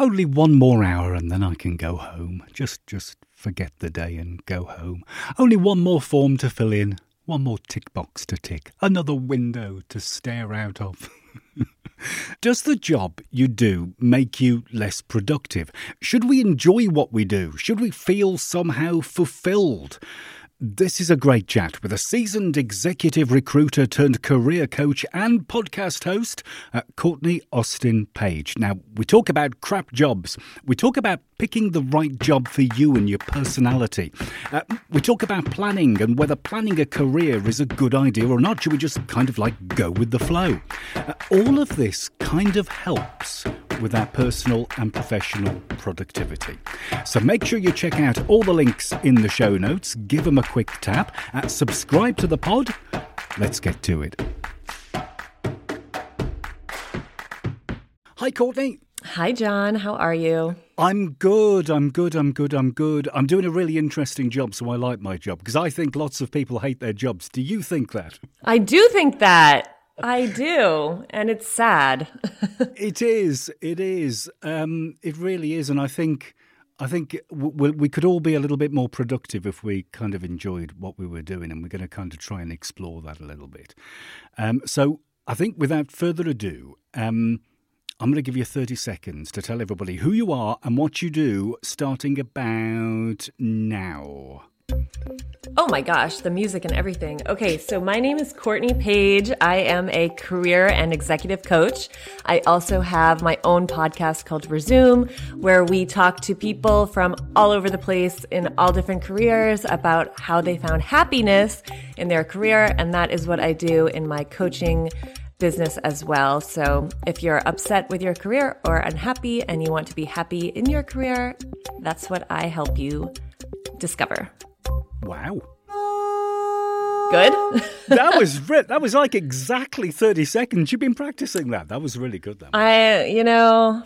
Only one more hour and then I can go home. Just, just forget the day and go home. Only one more form to fill in. One more tick box to tick. Another window to stare out of. Does the job you do make you less productive? Should we enjoy what we do? Should we feel somehow fulfilled? This is a great chat with a seasoned executive recruiter turned career coach and podcast host, uh, Courtney Austin Page. Now, we talk about crap jobs. We talk about picking the right job for you and your personality. Uh, we talk about planning and whether planning a career is a good idea or not. Should we just kind of like go with the flow? Uh, all of this kind of helps with our personal and professional productivity. So make sure you check out all the links in the show notes, give them a quick tap, at subscribe to the pod. Let's get to it. Hi, Courtney. Hi, Jon. How are you? I'm good. I'm good. I'm good. I'm good. I'm doing a really interesting job, so I like my job because I think lots of people hate their jobs. Do you think that? I do think that. I do, and it's sad. it is. It is. Um, it really is, and I think. I think we, could all be a little bit more productive if we kind of enjoyed what we were doing, and we're going to kind of try and explore that a little bit. Um, so, I think without further ado, um, I'm going to give you 30 seconds to tell everybody who you are and what you do, starting about now. Oh my gosh, the music and everything. Okay, so my name is Courtney Page. I am a career and executive coach. I also have my own podcast called Resume, where we talk to people from all over the place in all different careers about how they found happiness in their career. And that is what I do in my coaching business as well. So if you're upset with your career or unhappy and you want to be happy in your career, that's what I help you discover. Wow. Good. that was that was like exactly thirty seconds. You've been practicing that. That was really good. That I, you know,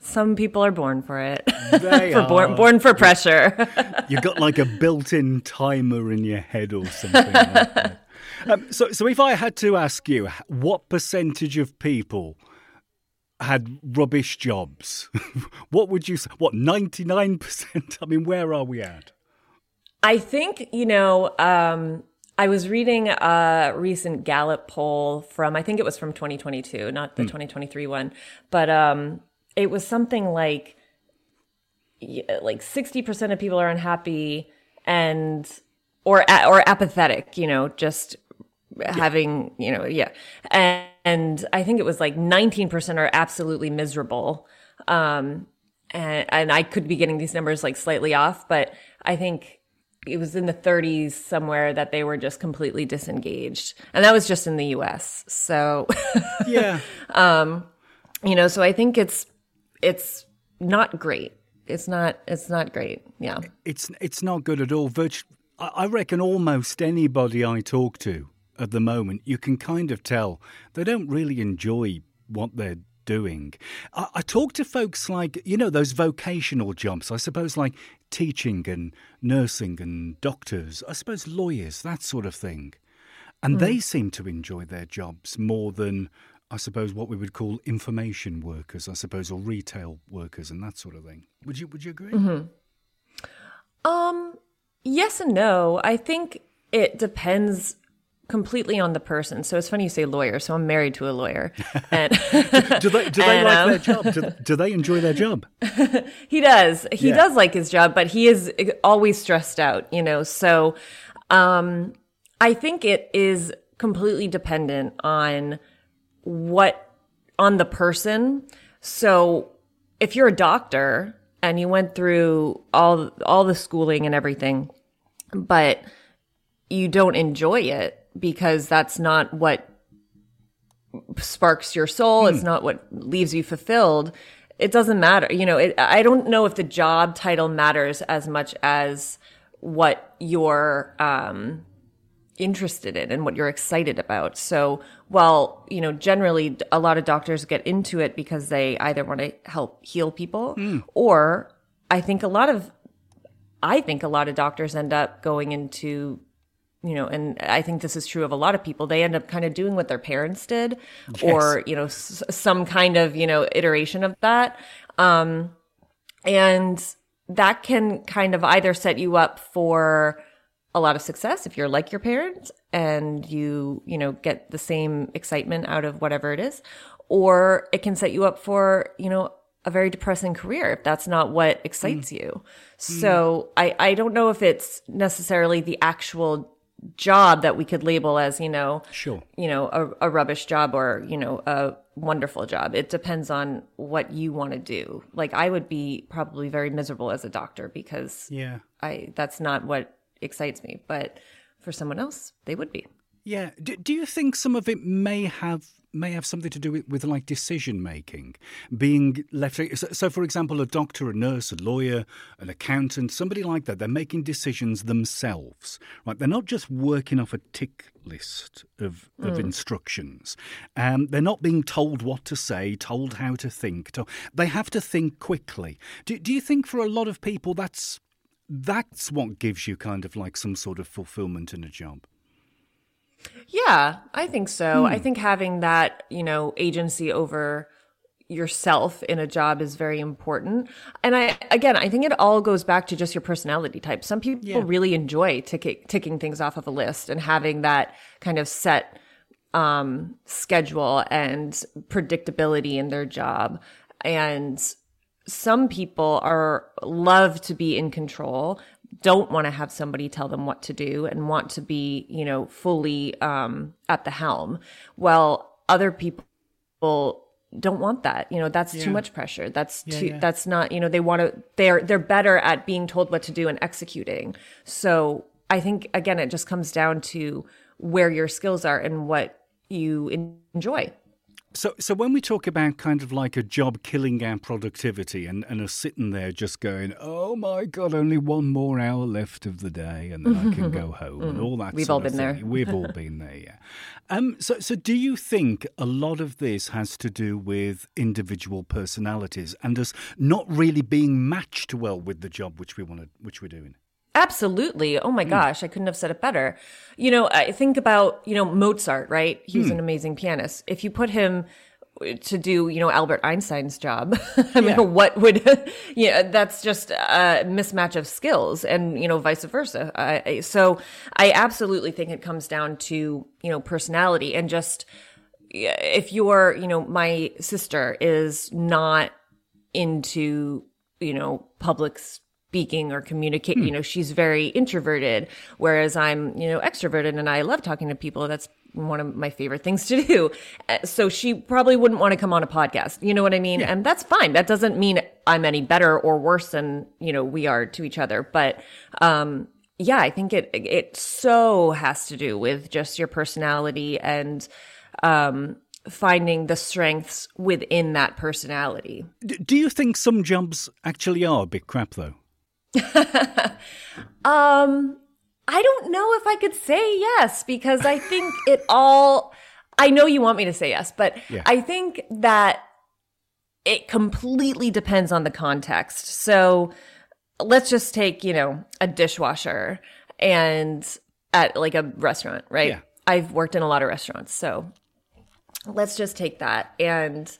some people are born for it. They for are. Born, born for pressure. You've got like a built-in timer in your head or something. like. Um, so, so if I had to ask you, what percentage of people had rubbish jobs? what would you say? What ninety-nine percent? I mean, where are we at? I think, you know, um, I was reading a recent Gallup poll from, I think it was from 2022, not the mm. 2023 one, but um, it was something like, like 60% of people are unhappy and, or, or apathetic, you know, just yeah. having, you know, yeah. And, and I think it was like 19% are absolutely miserable. Um, and, and I could be getting these numbers like slightly off, but I think it was in the 30s somewhere that they were just completely disengaged. And that was just in the us so yeah. um you know so i think it's it's not great. It's not it's not great. Yeah. It's it's not good at all. Virtu- i reckon almost anybody i talk to at the moment you can kind of tell they don't really enjoy what they're doing. I, I talk to folks like, you know, those vocational jobs, I suppose, like teaching and nursing and doctors, I suppose lawyers, that sort of thing. And mm. they seem to enjoy their jobs more than, I suppose, what we would call information workers, I suppose, or retail workers and that sort of thing. Would you Would you agree? Mm-hmm. Um, yes and no. I think it depends completely on the person. So it's funny you say lawyer. So I'm married to a lawyer. And do, they do they and, like um, their job? Do, do, they enjoy their job? he does. He yeah. does like his job, but he is always stressed out. You know. So um, I think it is completely dependent on what on the person. So if you're a doctor and you went through all all the schooling and everything, but you don't enjoy it because that's not what sparks your soul. Mm. It's hmm. not what leaves you fulfilled. It doesn't matter. You know, it, I don't know if the job title matters as much as what you're um, interested in and what you're excited about. So, while, you know, generally a lot of doctors get into it because they either want to help heal people mm. or I think a lot of I think a lot of doctors end up going into you know, and I think this is true of a lot of people. They end up kind of doing what their parents did, yes. or you know, s- some kind of you know iteration of that. Um, and that can kind of either set you up for a lot of success if you're like your parents and you, you know, get the same excitement out of whatever it is, or it can set you up for, you know, a very depressing career if that's not what excites mm. you. So mm. I, I don't know if it's necessarily the actual job that we could label as, you know, sure. you know, a, a rubbish job or, you know, a wonderful job. It depends on what you want to do. Like I would be probably very miserable as a doctor because yeah, I, that's not what excites me, but for someone else, they would be. Yeah. Do, do you think some of it may have may have something to do with, with like decision making, being left. So, so, for example, a doctor, a nurse, a lawyer, an accountant, somebody like that, they're making decisions themselves, right? They're not just working off a tick list of, of mm. instructions. Um, they're not being told what to say, told how to think. To, they have to think quickly. Do, do you think for a lot of people that's that's what gives you kind of like some sort of fulfillment in a job? Yeah, I think so. Hmm. I think having that, you know, agency over yourself in a job is very important. And I, again, I think it all goes back to just your personality type. Some people yeah. really enjoy tick- ticking things off of a list and having that kind of set um, schedule and predictability in their job. And some people are love to be in control don't want to have somebody tell them what to do and want to be, you know, fully um, at the helm. Well, other people don't want that. You know, that's yeah. too much pressure. That's yeah, too, yeah. that's not, you know, they want to, they're, they're better at being told what to do and executing. So I think, again, it just comes down to where your skills are and what you enjoy. So, so when we talk about kind of like a job killing our productivity and, and us sitting there just going, oh my God, only one more hour left of the day and then I can go home and all that We've all been there. We've all been there, yeah. Um, so, so do you think a lot of this has to do with individual personalities and us not really being matched well with the job which we want to, which we're doing? Absolutely. Oh my hmm. gosh, I couldn't have said it better. You know, I think about, you know, Mozart, right? He was mm. an amazing pianist. If you put him to do, you know, Albert Einstein's job, I mean, yeah. what would, yeah, that's just a mismatch of skills and, you know, vice versa. I, so I absolutely think it comes down to, you know, personality and just if you're, you know, my sister is not into, you know, public speaking or communicate. Hmm. You know, she's very introverted, whereas I'm, you know, extroverted and I love talking to people. That's one of my favorite things to do. Uh, so she probably wouldn't want to come on a podcast. You know what I mean? Yeah. And that's fine. That doesn't mean I'm any better or worse than, you know, we are to each other. But, um, yeah, I think it, it so has to do with just your personality and, um, finding the strengths within that personality. Do you think some jobs actually are a bit crap though? um, I don't know if I could say yes because I think it all. I know you want me to say yes, but yeah. I think that it completely depends on the context. So let's just take, you know, a dishwasher and at like a restaurant, right? Yeah. I've worked in a lot of restaurants. So let's just take that. And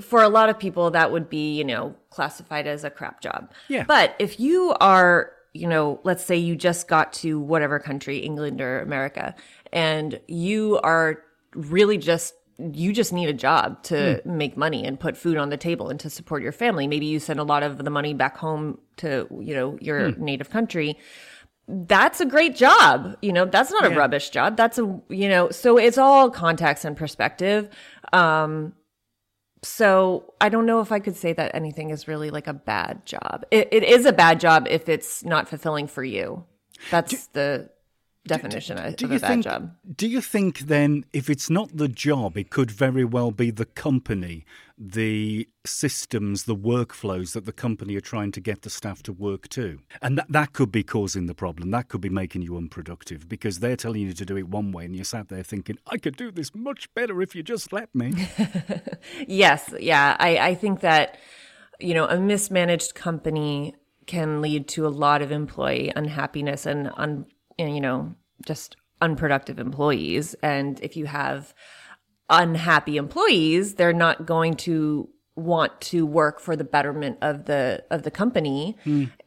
for a lot of people, that would be, you know, classified as a crap job. Yeah. But if you are, you know, let's say you just got to whatever country, England or America, and you are really just you just need a job to mm. make money and put food on the table and to support your family. Maybe you send a lot of the money back home to, you know, your mm. native country. That's a great job. You know, that's not yeah. a rubbish job. That's a, you know, so it's all context and perspective. Um, so I don't know if I could say that anything is really like a bad job. It, it is a bad job if it's not fulfilling for you. That's do, the definition do, do, of a bad think, job. Do you think then, if it's not the job, it could very well be the company, the systems, the workflows that the company are trying to get the staff to work to? And that, that could be causing the problem. That could be making you unproductive because they're telling you to do it one way and you're sat there thinking, I could do this much better if you just let me. yes. Yeah. I, I think that, you know, a mismanaged company can lead to a lot of employee unhappiness and un, you know, just unproductive employees. And if you have unhappy employees, they're not going to want to work for the betterment of the of the company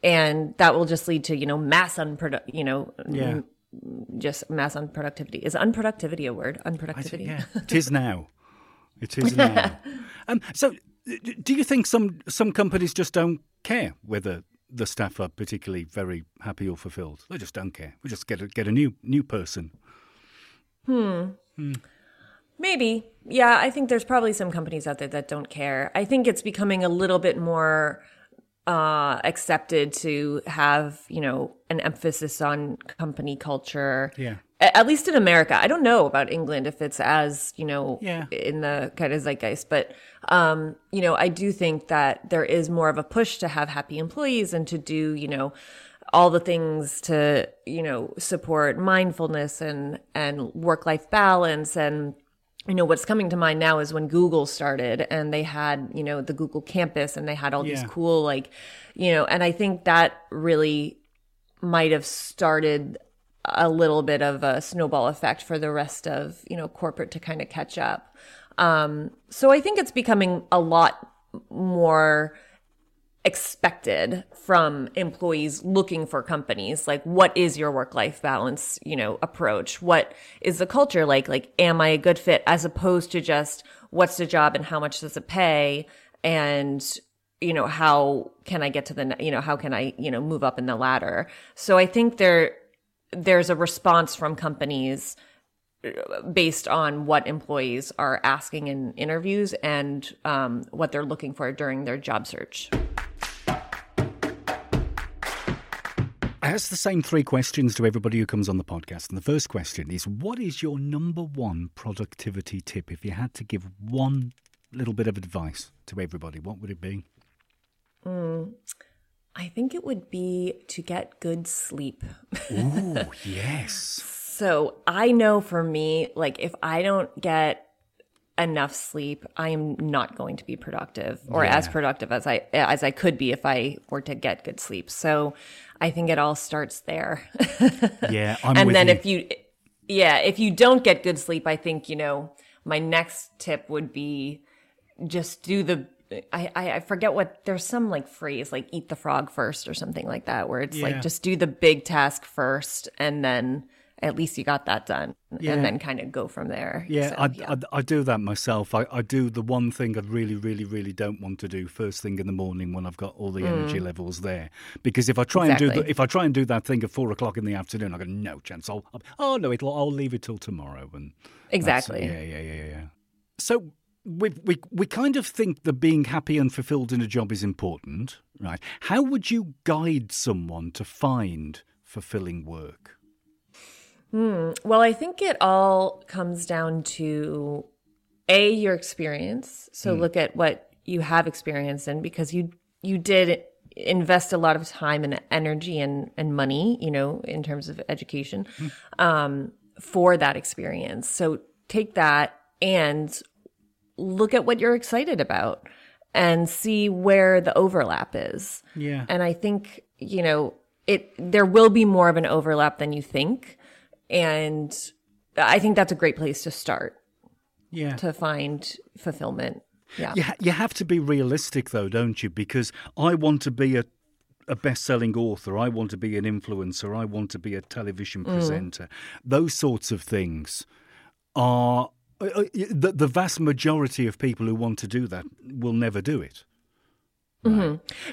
and that will just lead to you know mass unproduct you know Yeah. m- just mass unproductivity is unproductivity a word unproductivity yeah, it is now. It is now. um, so, do you think some some companies just don't care whether the staff are particularly very happy or fulfilled? They just don't care. We just get a, get a new new person. Maybe. Yeah, I think there's probably some companies out there that don't care. I think it's becoming a little bit more uh, accepted to have, you know, an emphasis on company culture. Yeah. A- At least in America. I don't know about England if it's as, you know, Yeah. in the kind of zeitgeist, but um, you know, I do think that there is more of a push to have happy employees and to do, you know, all the things to, you know, support mindfulness and and work-life balance and you know what's coming to mind now is when Google started and they had you know the Google campus and they had all Yeah. these cool like you know and I think that really might have started a little bit of a snowball effect for the rest of you know corporate to kind of catch up um, so I think it's becoming a lot more expected from employees looking for companies? Like what is your work life balance you know approach? What is the culture like? Like am i a good fit as opposed to just what's the job and how much does it pay? And you know how can i get to the you know how can i you know move up in the ladder? So i think there there's a response from companies uh, based on what employees are asking in interviews and um, what they're looking for during their job search I ask the same three questions to everybody who comes on the podcast. And the first question is What is your number one productivity tip? If you had to give one little bit of advice to everybody, what would it be? Mm, I think it would be to get good sleep. Ooh, yes. So I know for me, like if I don't get enough sleep, I am not going to be productive or as productive as I as I could be if I were to get good sleep. So I think it all starts there. Yeah, I'm and then you. if you yeah, if you don't get good sleep, I think, you know, my next tip would be just do the I, I I forget what there's some like phrase like eat the frog first or something like that where it's Yeah. like just do the big task first and then at least you got that done Yeah. and then kind of go from there. Yeah, So, I, I, I do that myself. I, I do the one thing I really, really, really don't want to do first thing in the morning when I've got all the energy levels there. Because if I try and do Mm. The, if I try and do that thing at four o'clock in the afternoon, I got no chance. I'll, I'll oh no, it'll I'll leave it till tomorrow. And Exactly. yeah, yeah, yeah, yeah. So we we we kind of think that being happy and fulfilled in a job is important, right? How would you guide someone to find fulfilling work? Hmm. Well, I think it all comes down to a your experience. So hmm. look at what you have experience in because you you did invest a lot of time and energy and and money, you know, in terms of education hmm. um for that experience. So take that and look at what you're excited about and see where the overlap is. Yeah. And I think, you know, it there will be more of an overlap than you think. And I think that's a great place to start Yeah. to find fulfillment. Yeah. You, ha- you have to be realistic, though, don't you? Because I want to be a, a best selling author. I want to be an influencer. I want to be a television presenter. Those sorts of things are. uh, uh, The, the vast majority of people who want to do that will never do it.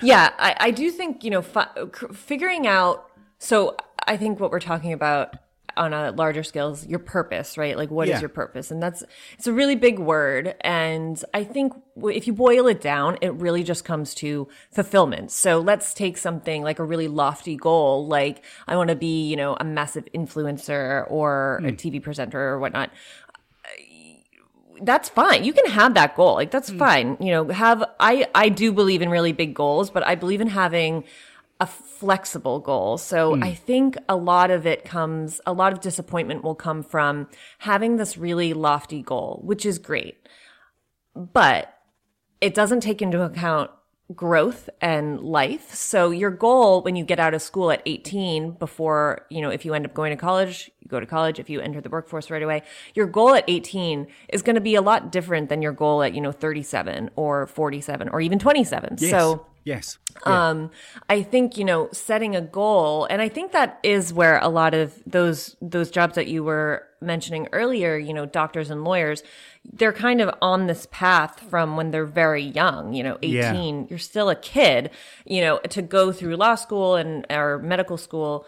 Yeah, I, I do think, you know, fi- figuring out. So I think what we're talking about on a larger scale is your purpose, right? Like, what is Yeah. your purpose? And that's, it's a really big word. And I think if you boil it down, it really just comes to fulfillment. So let's take something like a really lofty goal, like I want to be, you know, a massive influencer or a hmm. TV presenter or whatnot that's fine. You can have that goal. Like that's hmm. fine. You know, have I I do believe in really big goals, but I believe in having a flexible goal. So hmm. I think a lot of it comes a lot of disappointment will come from having this really lofty goal, which is great. But it doesn't take into account growth and life. So your goal when you get out of school at 18 before, you know, if you end up going to college, you go to college, if you enter the workforce right away, your goal at 18 is going to be a lot different than your goal at, you know, 37 or 47 or even 27. Yes. So yes. Yeah. um, I think you know setting a goal, and I think that is where a lot of those those jobs that you were mentioning earlier, you know, doctors and lawyers, they're kind of on this path from when they're very young. You know, eighteen, Yeah. you're still a kid. You know, to go through law school and or medical school.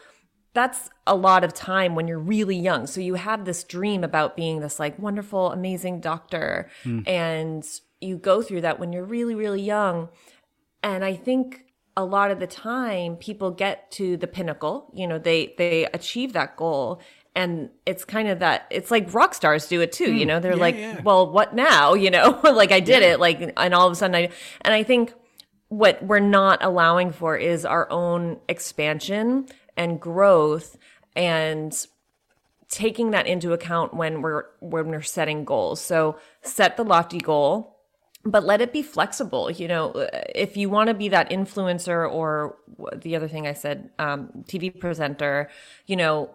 That's a lot of time when you're really young. So you have this dream about being this like wonderful, amazing doctor. And you go through that when you're really, really young. And I think a lot of the time people get to the pinnacle, you know, they they achieve that goal and it's kind of that it's like rock stars do it too, you hmm. know. They're Yeah, like, yeah. "Well, what now?" you know, like I did it like and all of a sudden I and I think what we're not allowing for is our own expansion and growth and taking that into account when we're when we're setting goals. So set the lofty goal, but let it be flexible. You know, if you want to be that influencer or the other thing I said, um, TV presenter, you know,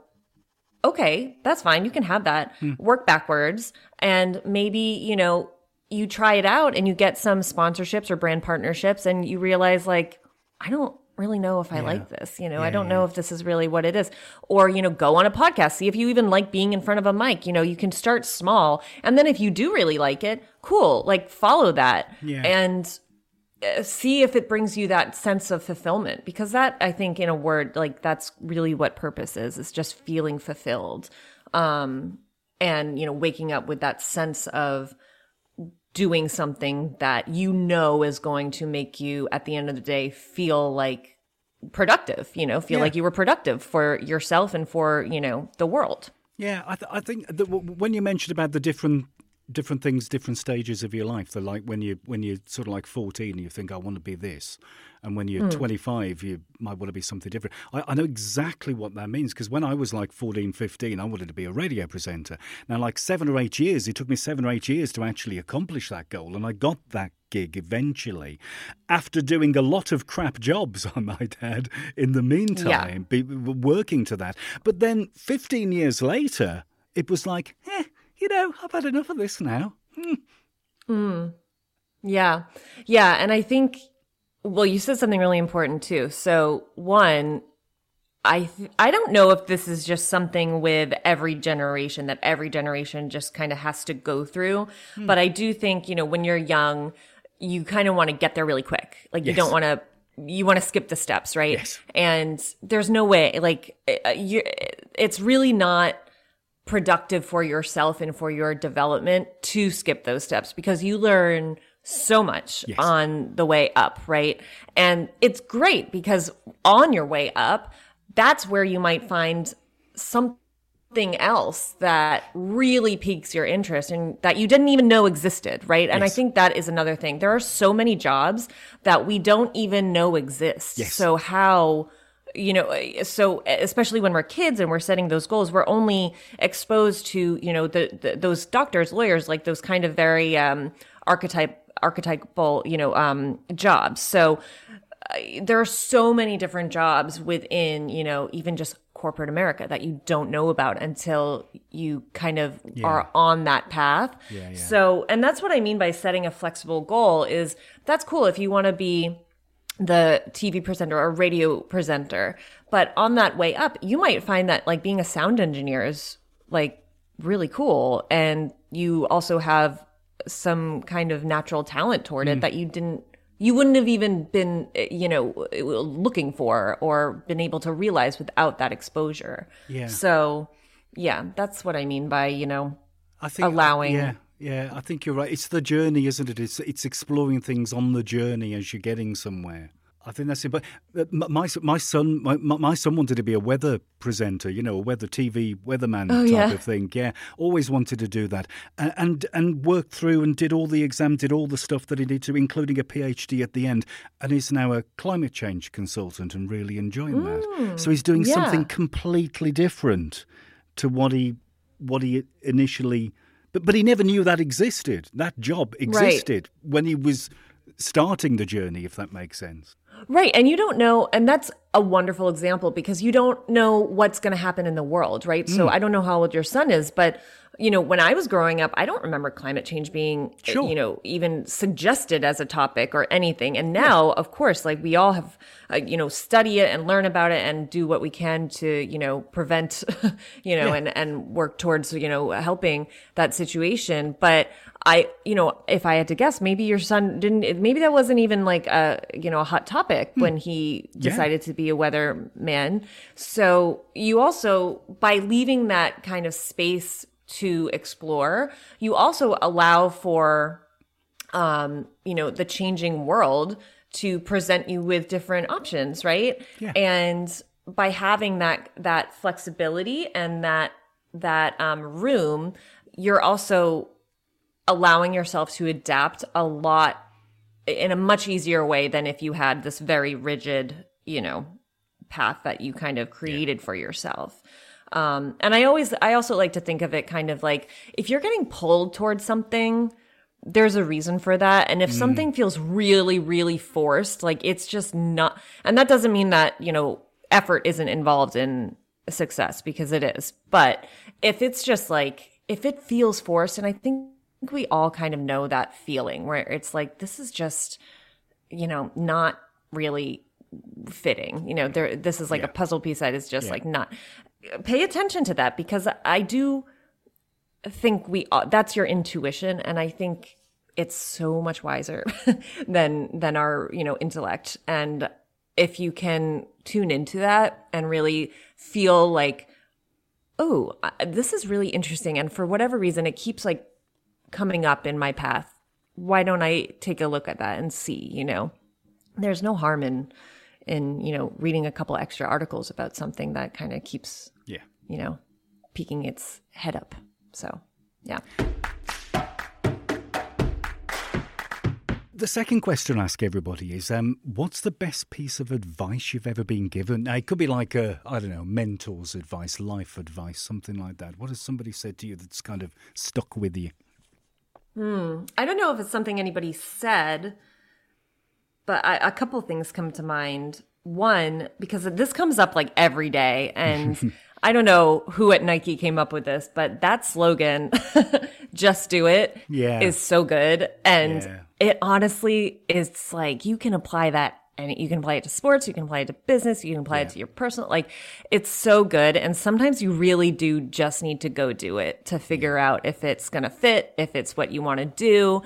okay, that's fine. You can have that. Work backwards and maybe, you know, you try it out and you get some sponsorships or brand partnerships and you realize like, I don't really know if I like this. You know, I don't know if this is really what it is. Or, you know, go on a podcast, see if you even like being in front of a mic. You know, you can start small. And then if you do really like it, cool. Like follow that. Yeah. And uh, see if it brings you that sense of fulfillment because that i think in a word like that's really what purpose is is just feeling fulfilled um and you know waking up with that sense of doing something that you know is going to make you at the end of the day feel like productive you know feel Yeah. like you were productive for yourself and for you know the world Yeah, I, th- I think that w- when you mentioned about the different different things, different stages of your life, the like when you when you're sort of like 14, you think I want to be this, and when you're 25, you might want to be something different. I, I know exactly what that means because when I was like 14, 15, I wanted to be a radio presenter. Now, like seven or eight years, it took me seven or eight years to actually accomplish that goal, and I got that gig eventually after doing a lot of crap jobs i might add in the meantime be, working to that. But then 15 years later it was like eh, you know i've had enough of this now hmm. Hmm. Yeah. Yeah. And I think, well, you said something really important too. So, one, I th- I don't know if this is just something with every generation that every generation just kind of has to go through, hmm. but I do think you know when you're young, you kind of want to get there really quick. Like you don't want to you want to skip the steps, right? Yes. And there's no way like uh, you it's really not productive for yourself and for your development to skip those steps because you learn so much Yes. on the way up, right? And it's great because on your way up, that's where you might find something else that really piques your interest and that you didn't even know existed, right? And I think that is another thing. There are so many jobs that we don't even know exist. Yes. So how you know so especially when we're kids and we're setting those goals we're only exposed to you know the, the those doctors lawyers like those kind of very um archetype archetypal you know um jobs. So uh, there are so many different jobs within you know even just corporate america that you don't know about until you kind of are on that path. Yeah, yeah. so and that's what i mean by setting a flexible goal is that's cool if you want to be the TV presenter or radio presenter. But on that way up, you might find that like being a sound engineer is like really cool. And you also have some kind of natural talent toward Mm. it that you didn't, you wouldn't have even been, you know, looking for or been able to realize without that exposure. Yeah. So, yeah, that's what I mean by, you know, I think allowing- Yeah, yeah. I think you're right. It's the journey, isn't it? It's it's exploring things on the journey as you're getting somewhere. I think that's it. But my my son my, my son wanted to be a weather presenter, you know, a weather TV weatherman Oh, type yeah. of thing. Yeah, always wanted to do that, and, and and worked through and did all the exams, did all the stuff that he did to, including a PhD at the end, and is now a climate change consultant and really enjoying that. So he's doing Mm, yeah. something completely different to what he what he initially but but he never knew that existed that job existed when he was starting the journey, if that makes sense. Right. And you don't know, and that's a wonderful example because you don't know what's going to happen in the world, right? Mm. So I don't know how old your son is, but you know, when I was growing up, I don't remember climate change being, sure. you know, even suggested as a topic or anything. And now, of course, like we all have, uh, you know, study it and learn about it and do what we can to, you know, prevent, you know, yeah. and, and work towards, you know, helping that situation. But I, you know, if I had to guess, maybe your son didn't, maybe that wasn't even like a, you know, a hot topic hmm. when he decided yeah. to be a weatherman. So you also, by leaving that kind of space to explore, you also allow for, um, you know, the changing world to present you with different options, right? Yeah. And by having that, that flexibility and that, that, um, room, you're also allowing yourself to adapt a lot in a much easier way than if you had this very rigid, you know, path that you kind of created yeah. for yourself. Um, and I always, I also like to think of it kind of like if you're getting pulled towards something, there's a reason for that. And if mm. something feels really, really forced, like it's just not, and that doesn't mean that, you know, effort isn't involved in success because it is. But if it's just like, if it feels forced, and I think think we all kind of know that feeling where it's like, this is just, you know, not really fitting. You know, there, this is like yeah. a puzzle piece that is just yeah. like not. Pay attention to that because I do think we, uh, that's your intuition. And I think it's so much wiser than, than our, you know, intellect. And if you can tune into that and really feel like, oh, this is really interesting. And for whatever reason, it keeps like coming up in my path. Why don't I take a look at that and see, you know? There's no harm in in, you know, reading a couple extra articles about something that kind of keeps yeah, you know, peeking its head up. So, yeah. The second question I ask everybody is, um, what's the best piece of advice you've ever been given? Now, it could be like a, I don't know, mentor's advice, life advice, something like that. What has somebody said to you that's kind of stuck with you? Hmm. I don't know if it's something anybody said, but I, a couple things come to mind. One, because this comes up like every day, and I don't know who at Nike came up with this, but that slogan, just do it, yeah. is so good. And yeah. it honestly is like you can apply that and you can apply it to sports, you can apply it to business, you can apply yeah. it to your personal like it's so good and sometimes you really do just need to go do it to figure out if it's going to fit, if it's what you want to do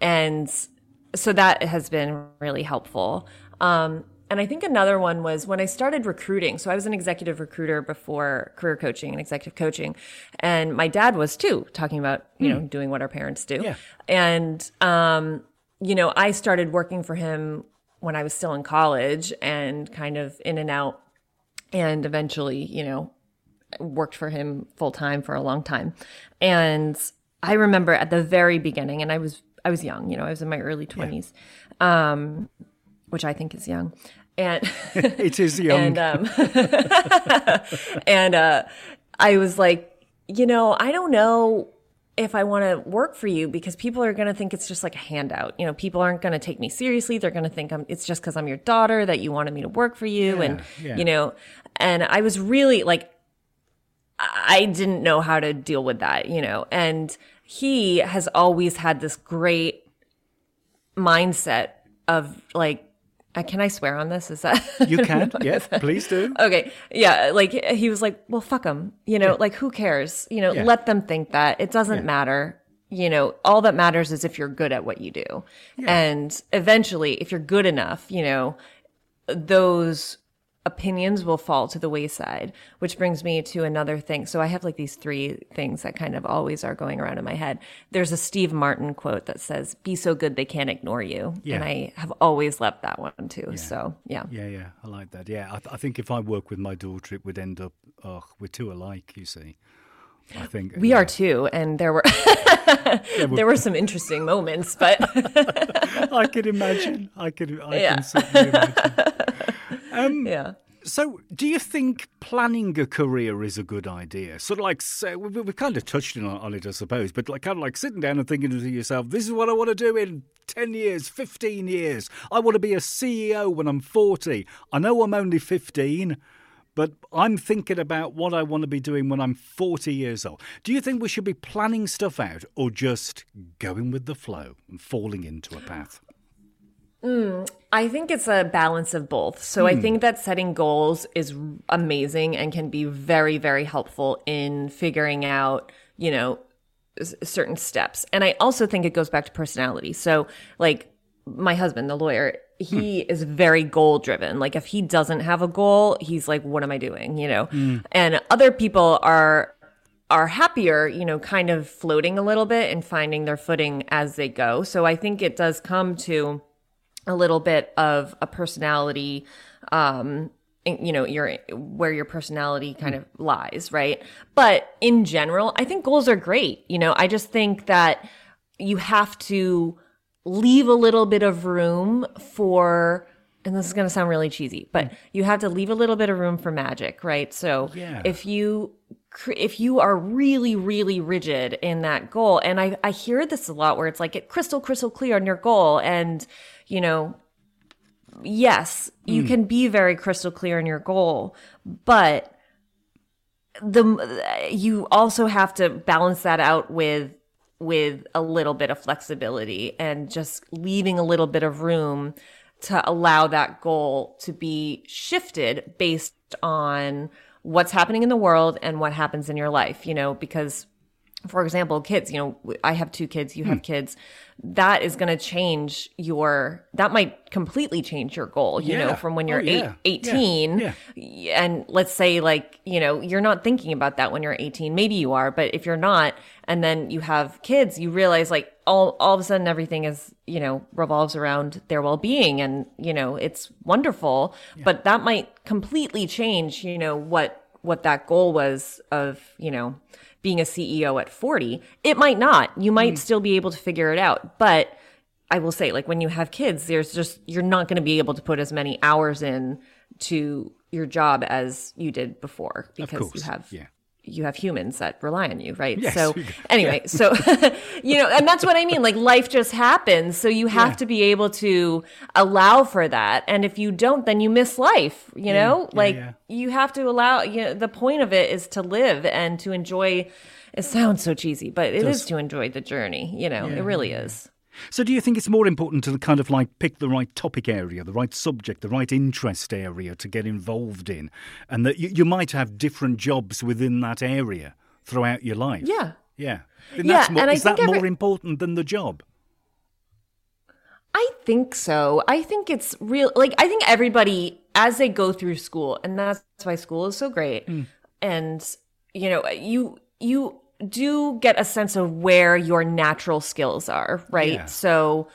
and so that has been really helpful. Um, and I think another one was when I started recruiting. So I was an executive recruiter before career coaching and executive coaching. And my dad was too, talking about, you mm. know, doing what our parents do. Yeah. And, um, you know, I started working for him when I was still in college and kind of in and out and eventually, you know, worked for him full time for a long time. And I remember at the very beginning, and I was I was young, you know, I was in my early twenties, yeah. um, which I think is young. And it is young. and um, and uh, I was like, you know, I don't know if I want to work for you because people are going to think it's just like a handout. You know, people aren't going to take me seriously. They're going to think I'm, it's just because I'm your daughter that you wanted me to work for you. Yeah, and, yeah. you know, and I was really like, I didn't know how to deal with that, you know, and he has always had this great mindset of like, uh, can I swear on this? Is that you can? yes, please do. Okay, yeah. Like he was like, "Well, fuck them." You know, yeah. like who cares? You know, yeah. let them think that it doesn't yeah. matter. You know, all that matters is if you're good at what you do, and eventually, if you're good enough, you know, those opinions will fall to the wayside, which brings me to another thing. So I have like these three things that kind of always are going around in my head. There's a Steve Martin quote that says, be so good they can't ignore you. Yeah. And I have always loved that one too. Yeah. So yeah. Yeah, yeah. I like that. Yeah. I, th- I, think if I work with my daughter, it would end up, oh, we're too alike, you see. I think we yeah. are too, and there were yeah, there were some interesting moments, but I could imagine. I could. I yeah. can certainly imagine. Um, yeah. So, do you think planning a career is a good idea? Sort of like, we- we've kind of touched on on it, I suppose, but like kind of like sitting down and thinking to yourself, this is what I want to do in 10 years, 15 years. I want to be a CEO when I'm 40. I know I'm only 15, but I'm thinking about what I want to be doing when I'm 40 years old. Do you think we should be planning stuff out or just going with the flow and falling into a path? Mm, I think it's a balance of both. So I hmm. think that setting goals is amazing and can be very, very helpful in figuring out, you know, s- certain steps. And I also think it goes back to personality. So, like, my husband, the lawyer, he hmm. is very goal driven. Like, if he doesn't have a goal, he's like, what am I doing? You know? Hmm. And other people are are happier, you know, kind of floating a little bit and finding their footing as they go. So I think it does come to a little bit of a personality um you know your where your personality kind of lies right? But in general i think goals are great you know? I just think that you have to leave a little bit of room for and this is going to sound really cheesy but you have to leave a little bit of room for magic right? So Yeah. if you if you are really really rigid in that goal and i i hear this a lot where it's like get crystal crystal clear on your goal and you know yes you mm. can be very crystal clear in your goal but the you also have to balance that out with with a little bit of flexibility and just leaving a little bit of room to allow that goal to be shifted based on what's happening in the world and what happens in your life you know because for example, kids, you know, I have two kids, you have Hmm. kids. That is going to change your, that might completely change your goal, you know, from when Oh, you're eight, yeah. 18. Yeah. And let's say, like, you know, you're not thinking about that when you're 18. Maybe you are, but if you're not, and then you have kids, you realize, like, all, all of a sudden everything is, you know, revolves around their well being and, you know, it's wonderful. But that might completely change, you know, what, what that goal was of, you know, being a CEO at 40. It might not. You might hmm. still be able to figure it out. But I will say, like, when you have kids, there's just, you're not going to be able to put as many hours in to your job as you did before because you have. yeah. You have humans that rely on you, right? Yes, so anyway, so you know, and that's what I mean. Like life just happens, so you have Yeah. to be able to allow for that. And if you don't, then you miss life. You know, like yeah. you have to allow you know the point of it is to live and to enjoy it sounds so cheesy but it is to enjoy the journey you know it really is So, do you think it's more important to kind of like pick the right topic area, the right subject, the right interest area to get involved in, and that you, you might have different jobs within that area throughout your life? yeah Yeah. And Yeah, that's more, and I is that every- more important than the job? i think so i think it's real like i think everybody as they go through school and that's why school is so great mm. and you know you you do get a sense of where your natural skills are right? Yeah. so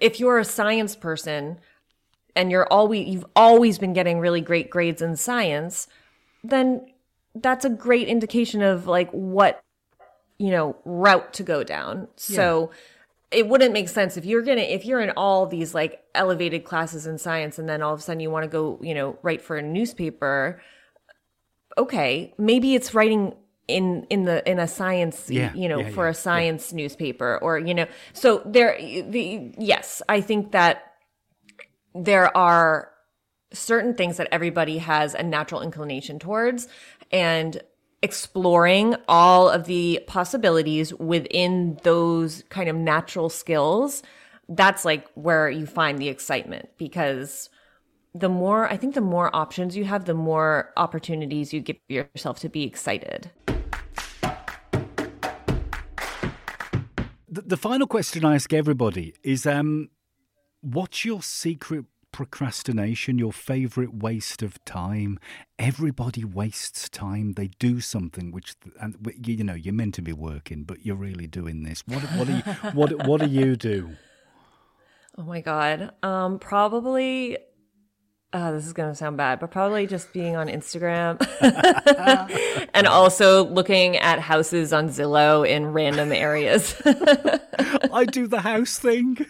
if you're a science person and you're always you've always been getting really great grades in science then that's a great indication of like what you know route to go down. So it wouldn't make sense if you're gonna if you're in all these like elevated classes in science and then all of a sudden you want to go you know write for a newspaper okay maybe it's writing in in the in a science Yeah, you know yeah, for yeah, a science newspaper or you know so there the yes i think that there are certain things that everybody has a natural inclination towards and exploring all of the possibilities within those kind of natural skills that's like where you find the excitement because the more i think the more options you have the more opportunities you give yourself to be excited The, the final question I ask everybody is um, what's your secret procrastination, your favourite waste of time? Everybody wastes time. They do something which, and you you know, you're meant to be working, but you're really doing this. What, what, do, you, what, what do you do? oh my god um probably uh, this is gonna sound bad, but probably just being on Instagram and also looking at houses on Zillow in random areas. I do the house thing.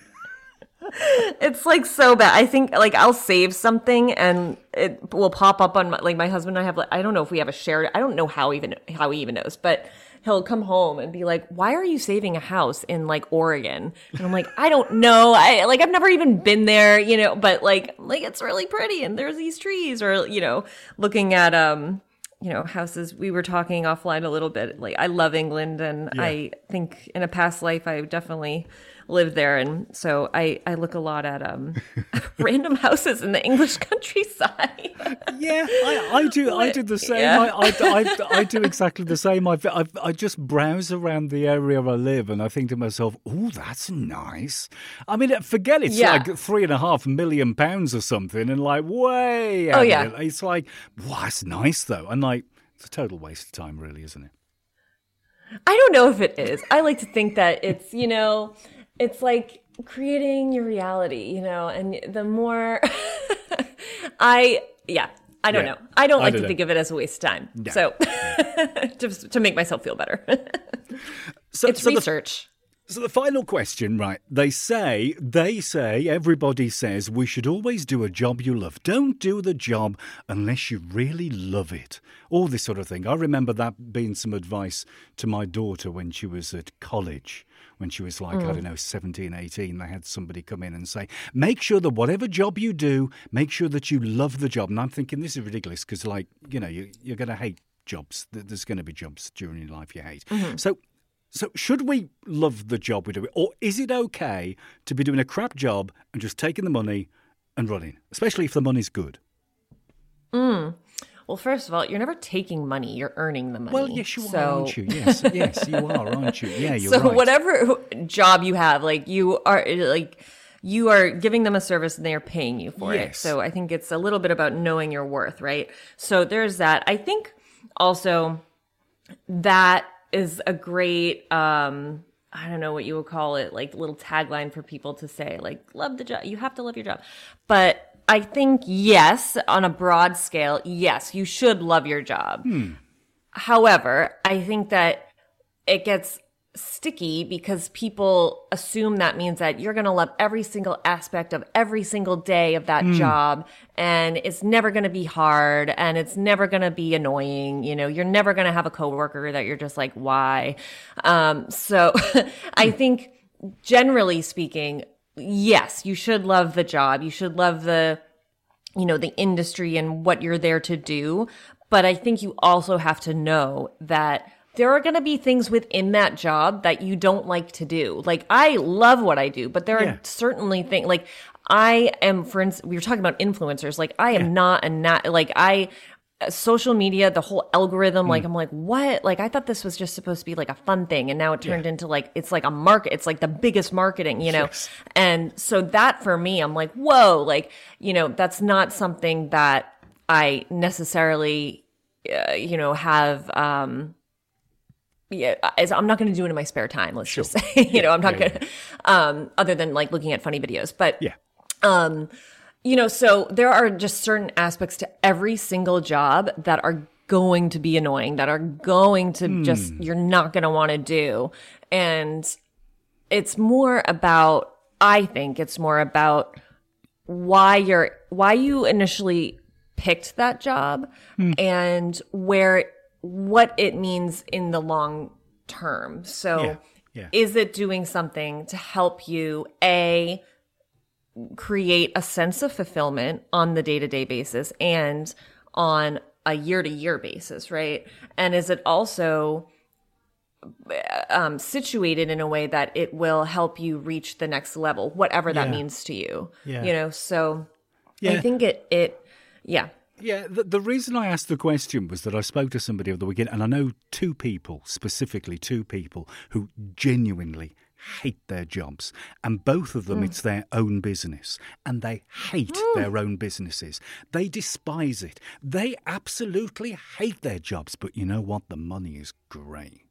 it's like so bad. I think like I'll save something and it will pop up on my, like my husband and I have like I don't know if we have a shared I don't know how even how he even knows, but he'll come home and be like, "Why are you saving a house in like Oregon?" And I'm like, "I don't know. I like I've never even been there, you know, but like like it's really pretty and there's these trees or you know, looking at um you know houses we were talking offline a little bit like i love england and Yeah. i think in a past life i definitely lived there and so i i look a lot at um random houses in the english countryside Yeah, I, I do. I do the same. Yeah. I, I, I, I do exactly the same. I, I, I just browse around the area I live, and I think to myself, "Oh, that's nice." I mean, forget it's Yeah. like three and a half million pounds or something, and like way. Oh, yeah. it. it's like, wow, that's nice though, and like it's a total waste of time, really, isn't it? i don't know if it is i like to think that it's you know it's like creating your reality you know and the more i yeah I don't Yeah. know. I don't I like don't to know. think of it as a waste of time. So, just to make myself feel better. So, it's so the- research. So the final question, right? They say, they say, everybody says we should always do a job you love. Don't do the job unless you really love it. All this sort of thing. I remember that being some advice to my daughter when she was at college. When she was like, I mm. don't know, 17, 18, they had somebody come in and say, make sure that whatever job you do, make sure that you love the job. And I'm thinking, this is ridiculous because, like, you know, you, you're going to hate jobs. There's going to be jobs during your life you hate. Mm-hmm. So so, should we love the job we do, or is it okay to be doing a crap job and just taking the money and running, especially if the money's good? Mm. Well, first of all, you're never taking money; you're earning the money. Well, yes, you so, are, aren't you? Yes, yes, you are, aren't you? Yeah, you're so right. whatever job you have, like you are, like you are giving them a service and they are paying you for it. So I think it's a little bit about knowing your worth, right? So there's that. I think also that is a great um I don't know what you would call it, like little tagline for people to say, like, love the job. You have to love your job. But I think, yes, on a broad scale, yes, you should love your job. Hmm. However, I think that it gets sticky because people assume that means that you're going to love every single aspect of every single day of that hmm. job and it's never going to be hard and it's never going to be annoying you know? You're never going to have a coworker that you're just like why? Um so i hmm. think generally speaking yes you should love the job. You should love the you know the industry and what you're there to do. But i think you also have to know that there are going to be things within that job that you don't like to do. Like i love what i do but there Yeah. are certainly things like i am for instance we were talking about influencers. Like i am not a not like i social media the whole algorithm Hmm. like i'm like what like i thought this was just supposed to be like a fun thing and now it turned into like it's like a market it's like the biggest marketing you know Yes. and so that for me, I'm like, whoa, like, you know, that's not something that I necessarily, uh, you know, have, um, yeah, I'm not going to do it in my spare time. Let's just say, you know, I'm not yeah, going to, um, other than like looking at funny videos, but yeah, um, you know, so there are just certain aspects to every single job that are going to be annoying, that are going to just, hmm. you're not going to want to do. And it's more about, I think it's more about why you're, why you initially picked that job hmm. and where, what it means in the long term. So, yeah, yeah. is it doing something to help you a create a sense of fulfillment on the day-to-day basis and on a year-to-year basis right and is it also um, situated in a way that it will help you reach the next level whatever that Yeah. means to you Yeah. you know so Yeah. i think it it yeah Yeah, the, the reason I asked the question was that I spoke to somebody over the weekend, and I know two people, specifically two people, who genuinely hate their jobs. And both of them, hmm. it's their own business, and they hate hmm. their own businesses. They despise it. They absolutely hate their jobs, but you know what? The money is great.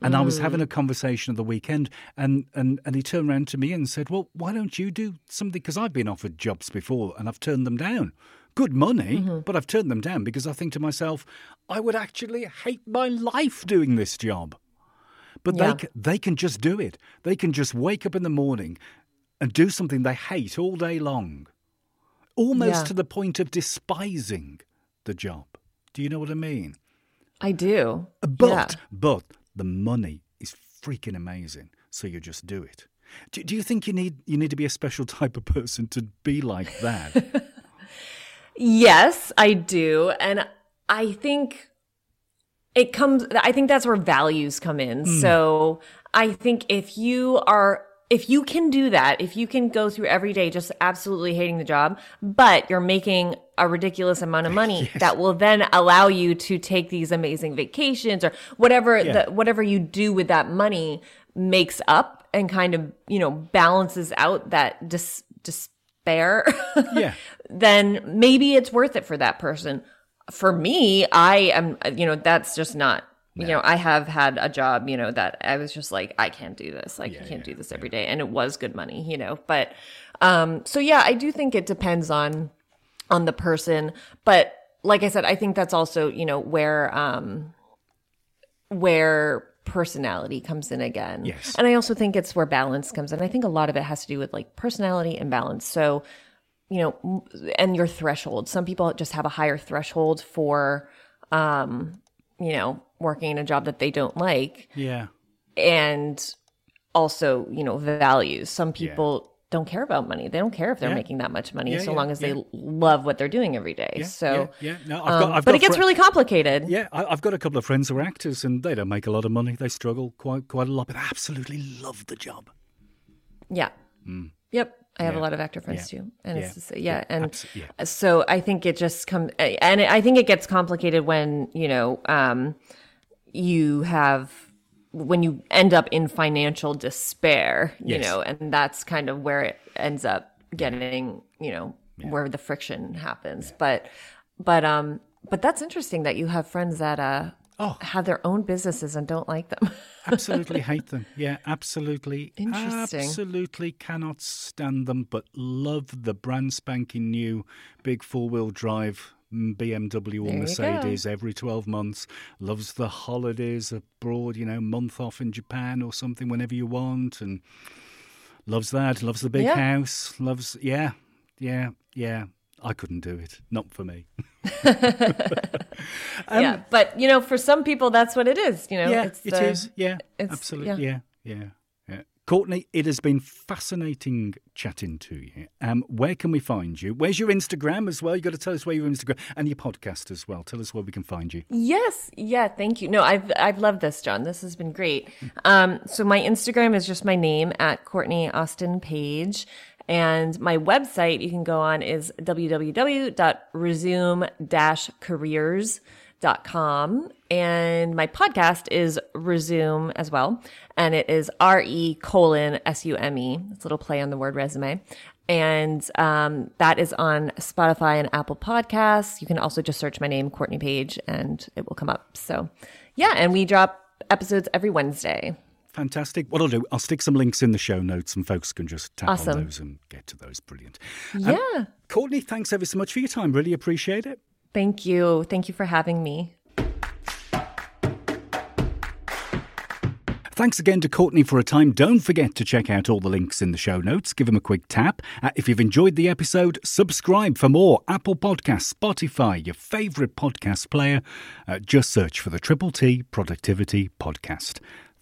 And I was having hmm. a conversation at the weekend, and, and, and he turned around to me and said, Well, why don't you do something? Because I've been offered jobs before and I've turned them down. Good money, mm-hmm. but I've turned them down because I think to myself, I would actually hate my life doing this job. But Yeah. they, they can just do it. They can just wake up in the morning, and do something they hate all day long, almost Yeah. to the point of despising the job. Do you know what I mean? I do. Uh, but Yeah. but the money is freaking amazing, so you just do it. Do, do you think you need you need to be a special type of person to be like that? Yes, I do. And I think it comes, I think that's where values come in. Hmm. So I think if you are, if you can do that, if you can go through every day just absolutely hating the job, but you're making a ridiculous amount of money that will then allow you to take these amazing vacations or whatever Yeah. the, whatever you do with that money makes up and kind of, you know, balances out that dis- despair. yeah. then maybe it's worth it for that person. For me, I am, you know, that's just not, you know, I have had a job, you know, that I was just like, I can't do this. Like, I can't do this every day. And it was good money, you know, but, um, so yeah, I do think it depends on, on the person. But like I said, I think that's also, you know, where, um, where personality comes in again. Yes. And I also think it's where balance comes in. I think a lot of it has to do with like personality and balance. So, you know, and your threshold. Some people just have a higher threshold for, um, you know, working in a job that they don't like Yeah. and also, you know, values. Some people don't care about money. They don't care if they're Yeah. making that much money Yeah, so yeah, long as yeah. they love what they're doing every day. Yeah, so, yeah, yeah. No, I've got, um, I've but got it gets fri- really complicated. Yeah, I, I've got a couple of friends who are actors, and they don't make a lot of money. They struggle quite quite a lot, but absolutely love the job. Yeah. Yep. I have. Yeah. a lot of actor friends Yeah. too, and Yeah. it's just, yeah, and yeah. so I think it just comes, and I think it gets complicated when you know um, you have when you end up in financial despair, you Yes. know, and that's kind of where it ends up getting, you know, where the friction happens. But, but, um, but that's interesting that you have friends that uh Oh. have their own businesses and don't like them. Absolutely hate them. Yeah, absolutely. Interesting. Absolutely cannot stand them, but love the brand spanking new big four wheel drive mm, BMW or There. Mercedes every 12 months. Loves the holidays abroad, you know, month off in Japan or something whenever you want. And loves that. Loves the big Yeah. house. Loves, yeah, yeah, yeah. I couldn't do it. Not for me. yeah, but you know, for some people, that's what it is. You know, yeah, it's it the- is. Yeah, it's- absolutely. Yeah. yeah, yeah, Courtney, it has been fascinating chatting to you. Um, where can we find you? Where's your Instagram as well? You got to tell us where your Instagram and your podcast as well. Tell us where we can find you. Yes, yeah, thank you. No, I've I've loved this, Jon. This has been great. Um, so my Instagram is just my name at Courtney Austin Page, and my website you can go on is www.resume-careers.com, and my podcast is Resume as well, and it is R E colon S U M E. It's a little play on the word resume. And um, that is on Spotify and Apple Podcasts. You can also just search my name, Courtney Page, and it will come up. So, yeah, and we drop episodes every Wednesday. Fantastic. What I'll do, I'll stick some links in the show notes and folks can just tap on those and get to those. Brilliant. Yeah. Courtney, thanks ever so much for your time. Really appreciate it. Thank you. Thank you for having me. Thanks again to Courtney for a time. Don't forget to check out all the links in the show notes. Give them a quick tap. Uh, if you've enjoyed the episode, subscribe for more. Apple Podcasts, Spotify, your favourite podcast player. Uh, just search for the Triple T Productivity Podcast.